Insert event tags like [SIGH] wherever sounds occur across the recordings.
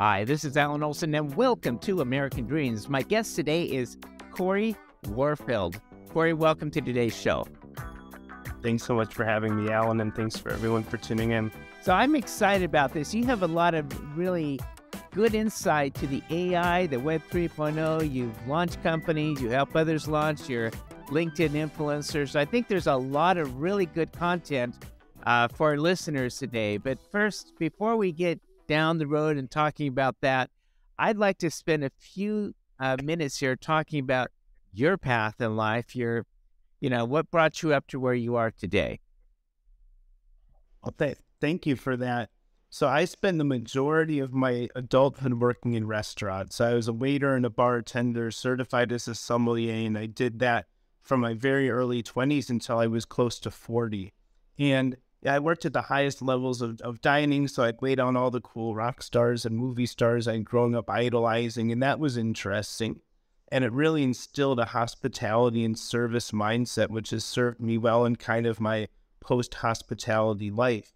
Hi, this is Alan Olson, and welcome to American Dreams. My guest today is Cory Warfield. Cory, welcome to today's show. Thanks so much for having me, Alan, and thanks for everyone for tuning in. So, I'm excited about this. You have a lot of really good insight to the AI, the Web 3.0. You've launched companies, you help others launch, your LinkedIn influencers. I think there's a lot of really good content uh, for our listeners today. But first, before we get down the road and talking about that, I'd like to spend a few uh, minutes here talking about your path in life, your, you know, what brought you up to where you are today. Well, th- thank you for that. So I spent the majority of my adulthood working in restaurants. I was a waiter and a bartender, certified as a sommelier, and I did that from my very early 20s until I was close to 40. And I worked at the highest levels of, of dining, so I'd wait on all the cool rock stars and movie stars I'd grown up idolizing, and that was interesting. And it really instilled a hospitality and service mindset, which has served me well in kind of my post hospitality life.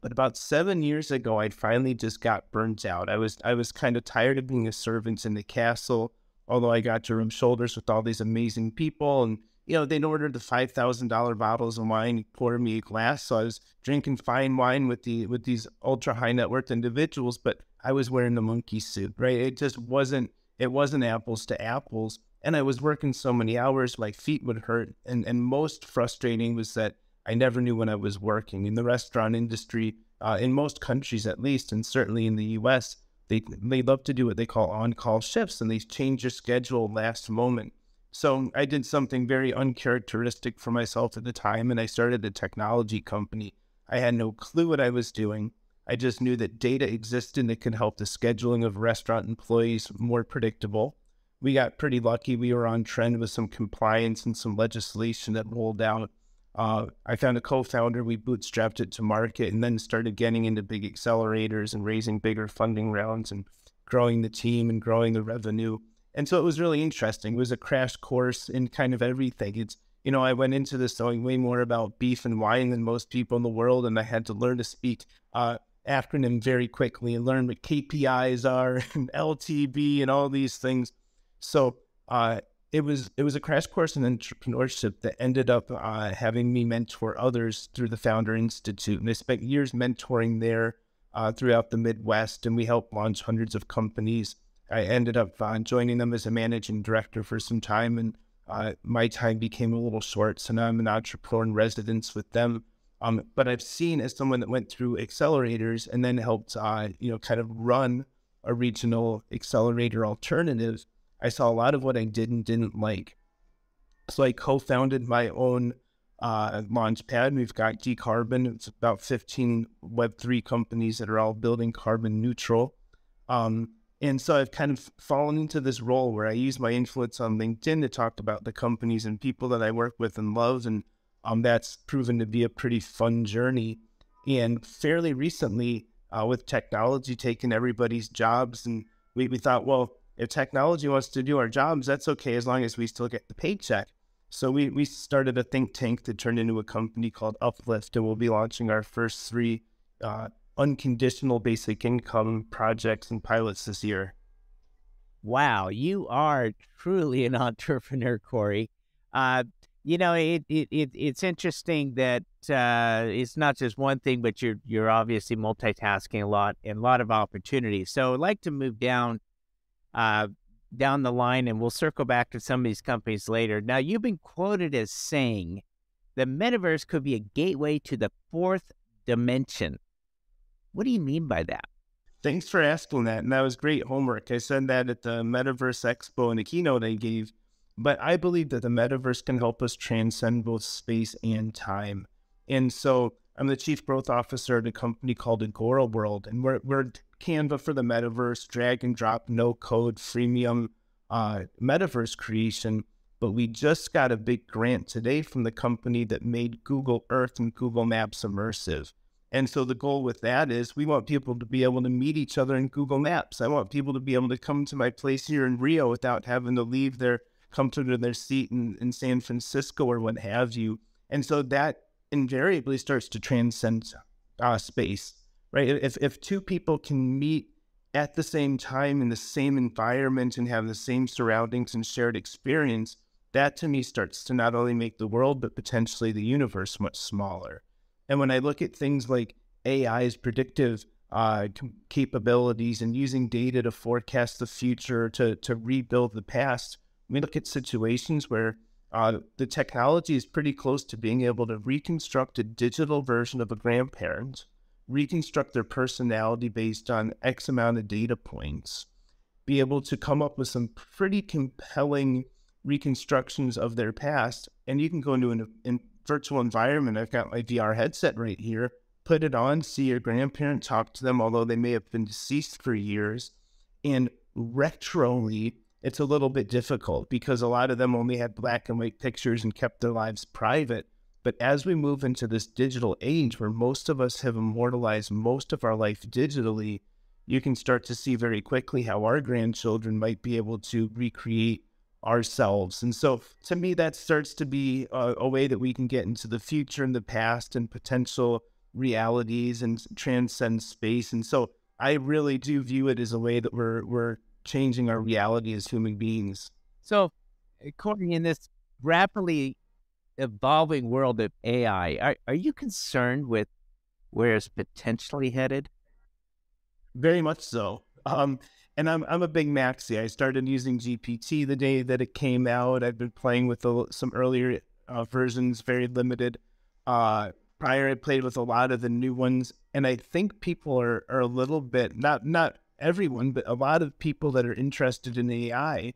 But about seven years ago, I finally just got burnt out. I was I was kind of tired of being a servant in the castle, although I got to rub shoulders with all these amazing people and you know, they'd order the five thousand dollar bottles of wine, pour me a glass. So I was drinking fine wine with the with these ultra high net worth individuals, but I was wearing the monkey suit, right? It just wasn't it wasn't apples to apples. And I was working so many hours, my feet would hurt. And and most frustrating was that I never knew when I was working in the restaurant industry, uh, in most countries at least, and certainly in the U.S. They they love to do what they call on call shifts, and they change your schedule last moment. So I did something very uncharacteristic for myself at the time, and I started a technology company. I had no clue what I was doing. I just knew that data existed that could help the scheduling of restaurant employees more predictable. We got pretty lucky. We were on trend with some compliance and some legislation that rolled out. Uh, I found a co-founder. We bootstrapped it to market, and then started getting into big accelerators and raising bigger funding rounds and growing the team and growing the revenue. And so it was really interesting. It was a crash course in kind of everything. It's, you know, I went into this knowing way more about beef and wine than most people in the world, and I had to learn to speak uh, acronym very quickly and learn what KPIs are [LAUGHS] and LTV and all these things. So uh, it was it was a crash course in entrepreneurship that ended up uh, having me mentor others through the Founder Institute, and I spent years mentoring there uh, throughout the Midwest, and we helped launch hundreds of companies. I ended up uh, joining them as a managing director for some time, and uh, my time became a little short. So now I'm an entrepreneur in residence with them. Um, but I've seen as someone that went through accelerators and then helped, uh, you know, kind of run a regional accelerator alternative. I saw a lot of what I did and didn't like. So I co-founded my own uh, launchpad. We've got Decarbon. It's about 15 Web3 companies that are all building carbon neutral. Um, and so I've kind of fallen into this role where I use my influence on LinkedIn to talk about the companies and people that I work with and love. And um, that's proven to be a pretty fun journey. And fairly recently, uh, with technology taking everybody's jobs, and we, we thought, well, if technology wants to do our jobs, that's okay as long as we still get the paycheck. So we, we started a think tank that turned into a company called Uplift, and we'll be launching our first three uh, unconditional basic income projects and pilots this year. Wow, you are truly an [LAUGHS] entrepreneur, Cory. Uh, you know, it, it, it, it's interesting that uh, it's not just one thing, but you're you're obviously multitasking a lot and a lot of opportunities. So I'd like to move down uh, down the line, and we'll circle back to some of these companies later. Now, you've been quoted as saying the metaverse could be a gateway to the fourth dimension. What do you mean by that? Thanks for asking that. And that was great homework. I said that at the Metaverse Expo in the keynote I gave. But I believe that the metaverse can help us transcend both space and time. And so I'm the chief growth officer at a company called Agora World, and we're, we're Canva for the metaverse, drag and drop, no code, freemium uh, metaverse creation. But we just got a big grant today from the company that made Google Earth and Google Maps immersive. And so the goal with that is we want people to be able to meet each other in Google Maps. I want people to be able to come to my place here in Rio without having to leave their comfort of their seat in, in San Francisco or what have you. And so that invariably starts to transcend uh, space, right? If, if two people can meet at the same time in the same environment and have the same surroundings and shared experience, that to me starts to not only make the world, but potentially the universe much smaller. And when I look at things like AI's predictive uh, capabilities and using data to forecast the future, to, to rebuild the past, we look at situations where uh, the technology is pretty close to being able to reconstruct a digital version of a grandparent, reconstruct their personality based on X amount of data points, be able to come up with some pretty compelling reconstructions of their past. And you can go into a virtual environment. I've got my VR headset right here, put it on, see your grandparent, talk to them, although they may have been deceased for years. And retroly, it's a little bit difficult because a lot of them only had black and white pictures and kept their lives private. But as we move into this digital age where most of us have immortalized most of our life digitally, you can start to see very quickly how our grandchildren might be able to recreate ourselves. And so to me, that starts to be a, a way that we can get into the future and the past and potential realities and transcend space. And so I really do view it as a way that we're, we're changing our reality as human beings. So, according in this rapidly evolving world of AI, are, are you concerned with where it's potentially headed? Very much so. Um, and I'm I'm a big maxi. I started using GPT the day that it came out. I've been playing with the, some earlier uh, versions, very limited. Uh, prior, I played with a lot of the new ones, and I think people are, are a little bit not not everyone, but a lot of people that are interested in AI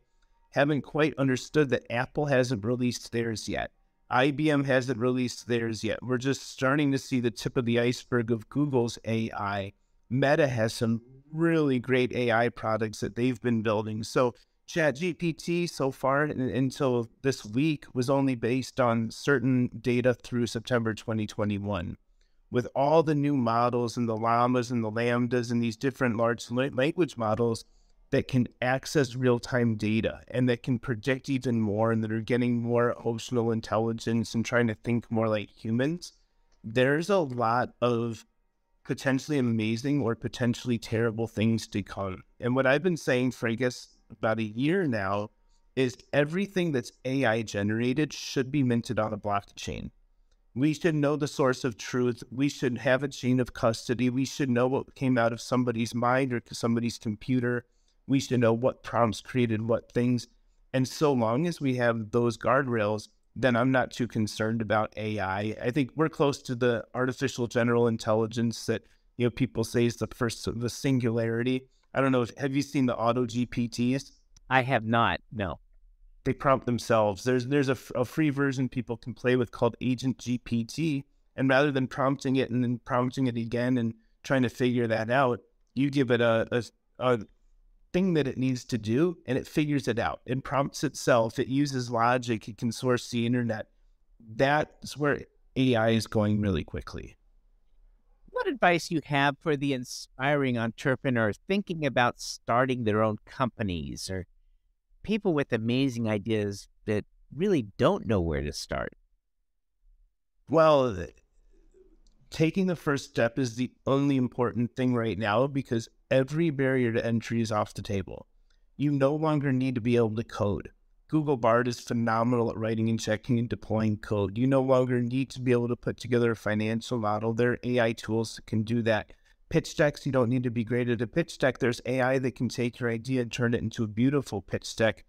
haven't quite understood that Apple hasn't released theirs yet. IBM hasn't released theirs yet. We're just starting to see the tip of the iceberg of Google's AI. Meta has some really great AI products that they've been building. So ChatGPT so far until this week was only based on certain data through September 2021 with all the new models and the llamas and the lambdas and these different large language models that can access real time data and that can predict even more and that are getting more emotional intelligence and trying to think more like humans, there's a lot of potentially amazing or potentially terrible things to come. And what I've been saying for, I about a year now is everything that's AI generated should be minted on a blockchain. We should know the source of truth. We should have a chain of custody. We should know what came out of somebody's mind or somebody's computer. We should know what prompts created what things. And so long as we have those guardrails, then I'm not too concerned about AI. I think we're close to the artificial general intelligence that you know people say is the first the singularity. I don't know. If, have you seen the Auto GPTs? I have not. No they prompt themselves. There's there's a, a free version people can play with called Agent GPT, and rather than prompting it and then prompting it again and trying to figure that out, you give it a, a, a thing that it needs to do, and it figures it out. It prompts itself. It uses logic. It can source the internet. That's where AI is going really quickly. What advice you have for the inspiring entrepreneurs thinking about starting their own companies or people with amazing ideas that really don't know where to start? Well, taking the first step is the only important thing right now because every barrier to entry is off the table. You no longer need to be able to code. Google Bard is phenomenal at writing and checking and deploying code. You no longer need to be able to put together a financial model. There are AI tools that can do that pitch decks. You don't need to be great at a pitch deck. There's AI that can take your idea and turn it into a beautiful pitch deck.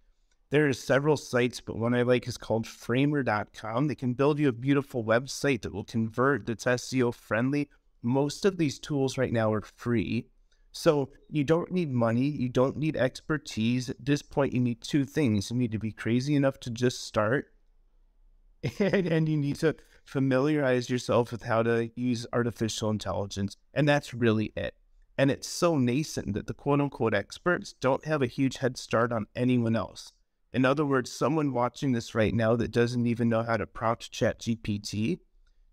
There are several sites, but one I like is called framer.com. They can build you a beautiful website that will convert, that's SEO friendly. Most of these tools right now are free. So you don't need money, you don't need expertise. At this point, you need two things. You need to be crazy enough to just start, [LAUGHS] and, and you need to familiarize yourself with how to use artificial intelligence. And that's really it. And it's so nascent that the quote unquote experts don't have a huge head start on anyone else. In other words, someone watching this right now that doesn't even know how to prompt chat GPT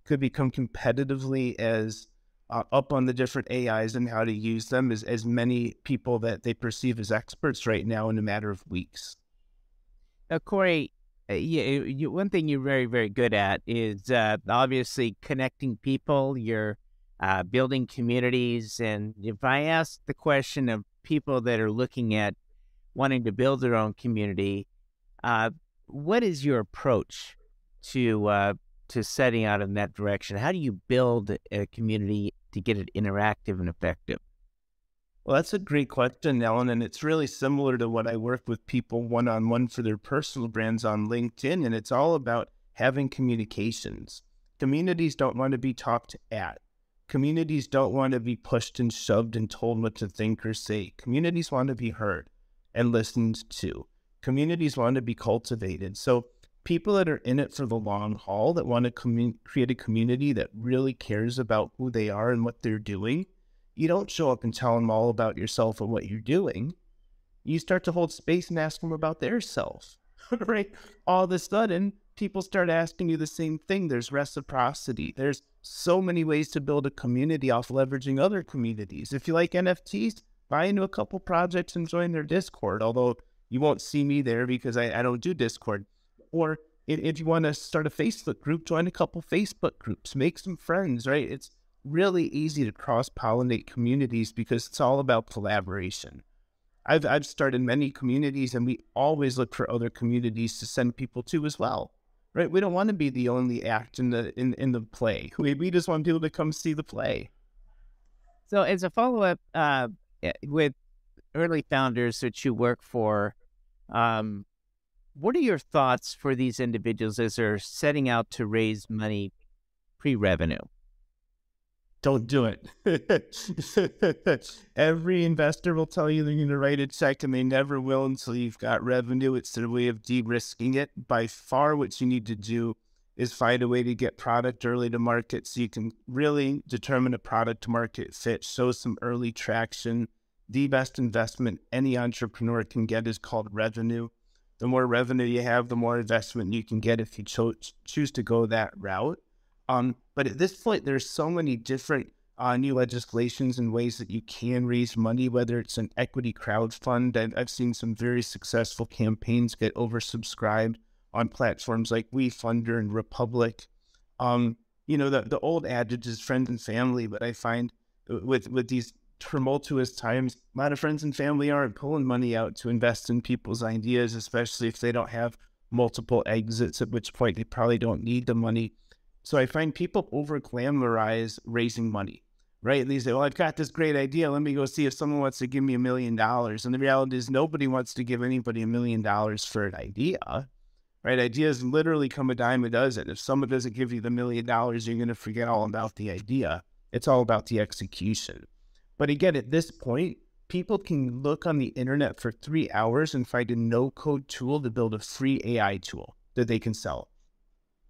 could become competitively as uh, up on the different AIs and how to use them as, as many people that they perceive as experts right now in a matter of weeks. Now, Cory, uh, yeah, you, one thing you're very, very good at is uh, obviously connecting people. You're uh, building communities. And if I ask the question of people that are looking at wanting to build their own community, uh, what is your approach to uh, to setting out in that direction? How do you build a community to get it interactive and effective? Well, that's a great question, Ellen. And it's really similar to what I work with people one on one for their personal brands on LinkedIn. And it's all about having communications. Communities don't want to be talked at. Communities don't want to be pushed and shoved and told what to think or say. Communities want to be heard and listened to. Communities want to be cultivated. So, people that are in it for the long haul, that want to create a community that really cares about who they are and what they're doing, you don't show up and tell them all about yourself and what you're doing. You start to hold space and ask them about their self, [LAUGHS] right? All of a sudden, people start asking you the same thing. There's reciprocity. There's so many ways to build a community off leveraging other communities. If you like NFTs, buy into a couple projects and join their Discord, although you won't see me there because I, I don't do Discord. Or if, you want to start a Facebook group, join a couple Facebook groups, make some friends, right? It's really easy to cross pollinate communities because it's all about collaboration. I've, I've started many communities and we always look for other communities to send people to as well. Right? We don't want to be the only act in the in, in the play. [LAUGHS] We, we just want people to come see the play. So as a follow up uh, with early founders that you work for, um, what are your thoughts for these individuals as they're setting out to raise money pre revenue? don't do it. [LAUGHS] Every investor will tell you they're going to write a check and they never will until you've got revenue. It's their way of de risking it. By far, what you need to do is find a way to get product early to market so you can really determine a product market fit, show some early traction. The best investment any entrepreneur can get is called revenue. The more revenue you have, the more investment you can get if you cho- choose to go that route. Um, but at this point, there's so many different uh, new legislations and ways that you can raise money, whether it's an equity crowd fund. I've, I've seen some very successful campaigns get oversubscribed on platforms like WeFunder and Republic. Um, you know, the, the old adage is friends and family, but I find uh, with, with these tumultuous times, a lot of friends and family aren't pulling money out to invest in people's ideas, especially if they don't have multiple exits, at which point they probably don't need the money. So I find people over glamorize raising money, right? They say, well, I've got this great idea. Let me go see if someone wants to give me a million dollars. And the reality is, nobody wants to give anybody a million dollars for an idea, right? Ideas literally come a dime a dozen. If someone doesn't give you the million dollars, you're going to forget all about the idea. It's all about the execution. But again, at this point, people can look on the internet for three hours and find a no code tool to build a free AI tool that they can sell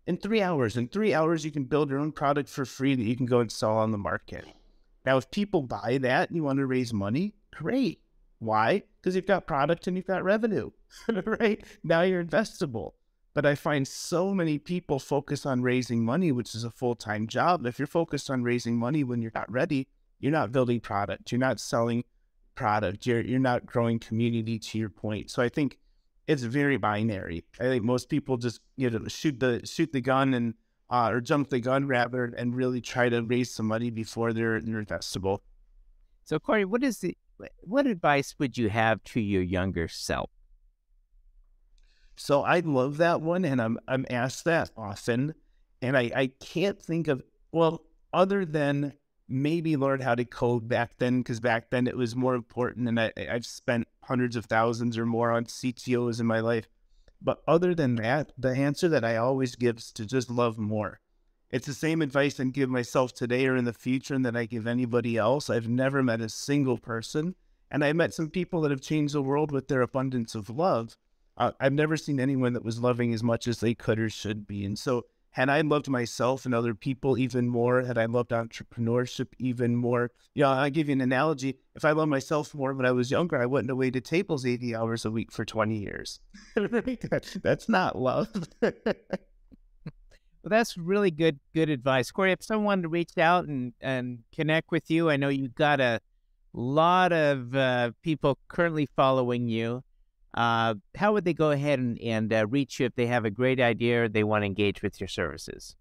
in three hours. In three hours, you can build your own product for free that you can go and sell on the market. Now, if people buy that and you want to raise money, great. Why? Because you've got product and you've got revenue, [LAUGHS] right? Now you're investable. But I find so many people focus on raising money, which is a full time job. If you're focused on raising money when you're not ready, you're not building product, you're not selling product, you're, you're not growing community to your point. So I think it's very binary. I think most people just you know shoot the shoot the gun and uh, or jump the gun rather and really try to raise some money before they're they're investable. So Cory, what is the what advice would you have to your younger self? So I love that one, and I'm I'm asked that often, and I I can't think of well other than maybe learned how to code back then because back then it was more important and I, I've spent hundreds of thousands or more on CTOs in my life. But other than that, the answer that I always give is to just love more. It's the same advice I give myself today or in the future and that I give anybody else. I've never met a single person, and I met some people that have changed the world with their abundance of love. Uh, I've never seen anyone that was loving as much as they could or should be. And so had I loved myself and other people even more, had I loved entrepreneurship even more, yeah, I'll give you an analogy. If I loved myself more when I was younger, I wouldn't have waited tables 80 hours a week for 20 years. [LAUGHS] That's not love. [LAUGHS] well, that's really good good advice. Cory, if someone to reach out and, and connect with you, I know you've got a lot of uh, people currently following you uh, how would they go ahead and, and uh, reach you if they have a great idea they want to engage with your services?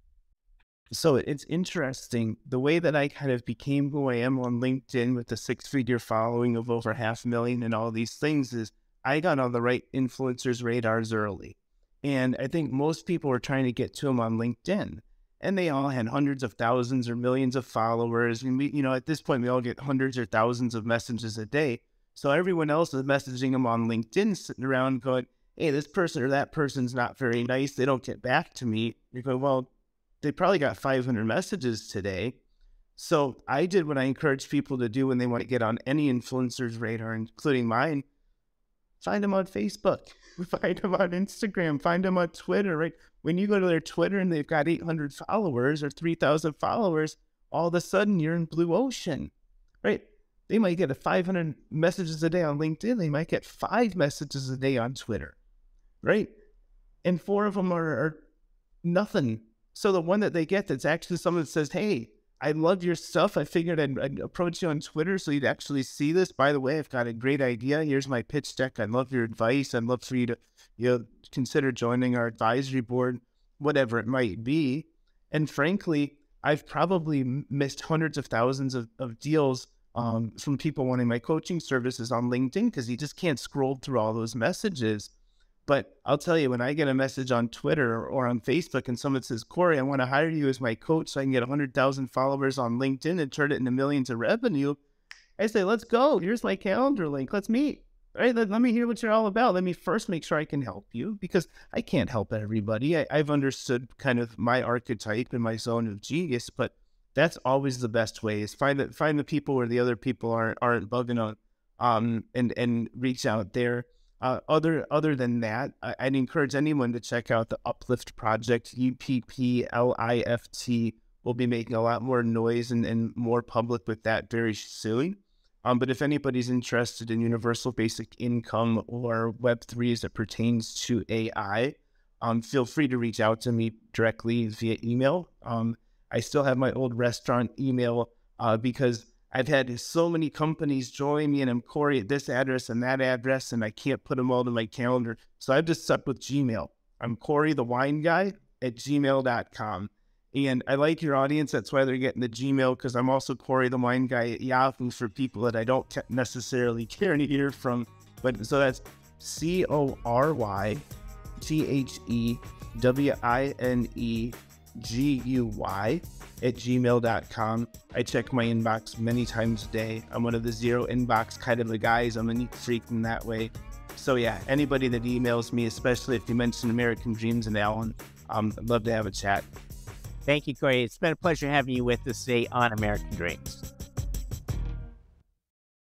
So it's interesting the way that I kind of became who I am on LinkedIn with the six figure following of over half a million and all these things is I got on the right influencers radars early. And I think most people were trying to get to them on LinkedIn. And they all had hundreds of thousands or millions of followers. And we, you know, at this point, we all get hundreds or thousands of messages a day. So everyone else is messaging them on LinkedIn, sitting around going, hey, this person or that person's not very nice. They don't get back to me. You go, well, they probably got 500 messages today. So I did what I encourage people to do when they want to get on any influencer's radar, including mine. Find them on Facebook, [LAUGHS] find them on Instagram, find them on Twitter, right? When you go to their Twitter and they've got 800 followers or 3,000 followers, all of a sudden you're in blue ocean, right? They might get a 500 messages a day on LinkedIn. They might get five messages a day on Twitter, right? And four of them are, are nothing. So the one that they get that's actually someone that says, "Hey, I love your stuff. I figured I'd, I'd, approach you on Twitter so you'd actually see this. By the way, I've got a great idea. Here's my pitch deck. I'd love your advice. I'd love for you to, you know, consider joining our advisory board, whatever it might be. And frankly, I've probably missed hundreds of thousands of, of deals um, from people wanting my coaching services on LinkedIn because you just can't scroll through all those messages. But I'll tell you, when I get a message on Twitter or on Facebook and someone says, Cory, I want to hire you as my coach so I can get 100,000 followers on LinkedIn and turn it into millions of revenue, I say, let's go. Here's my calendar link. Let's meet. Right? Let, let me hear what you're all about. Let me first make sure I can help you because I can't help everybody. I, I've understood kind of my archetype and my zone of genius, but that's always the best way is find the find the people where the other people aren't aren't bugging on um and and reach out there. Uh, other other than that, I, would encourage anyone to check out the Uplift project. U P P L I F T. We'll be making a lot more noise and, and more public with that very soon. Um, but if anybody's interested in universal basic income or Web three as it pertains to AI, um, feel free to reach out to me directly via email. Um, I still have my old restaurant email uh, because I've had so many companies join me and I'm Cory at this address and that address, and I can't put them all to my calendar. So I've just stuck with Gmail. I'm Cory the wine guy at gmail.com. And I like your audience. That's why they're getting the Gmail because I'm also Cory the wine guy at Yahoo for people that I don't necessarily care to hear from. But so that's C O R Y T H E W I N E G U Y at gmail.com. I check my inbox many times a day. I'm one of the zero inbox kind of the guys. I'm a neat freak in that way. So, yeah, anybody that emails me, especially if you mention American Dreams and Alan, um, I'd love to have a chat. Thank you, Cory. It's been a pleasure having you with us today on American Dreams.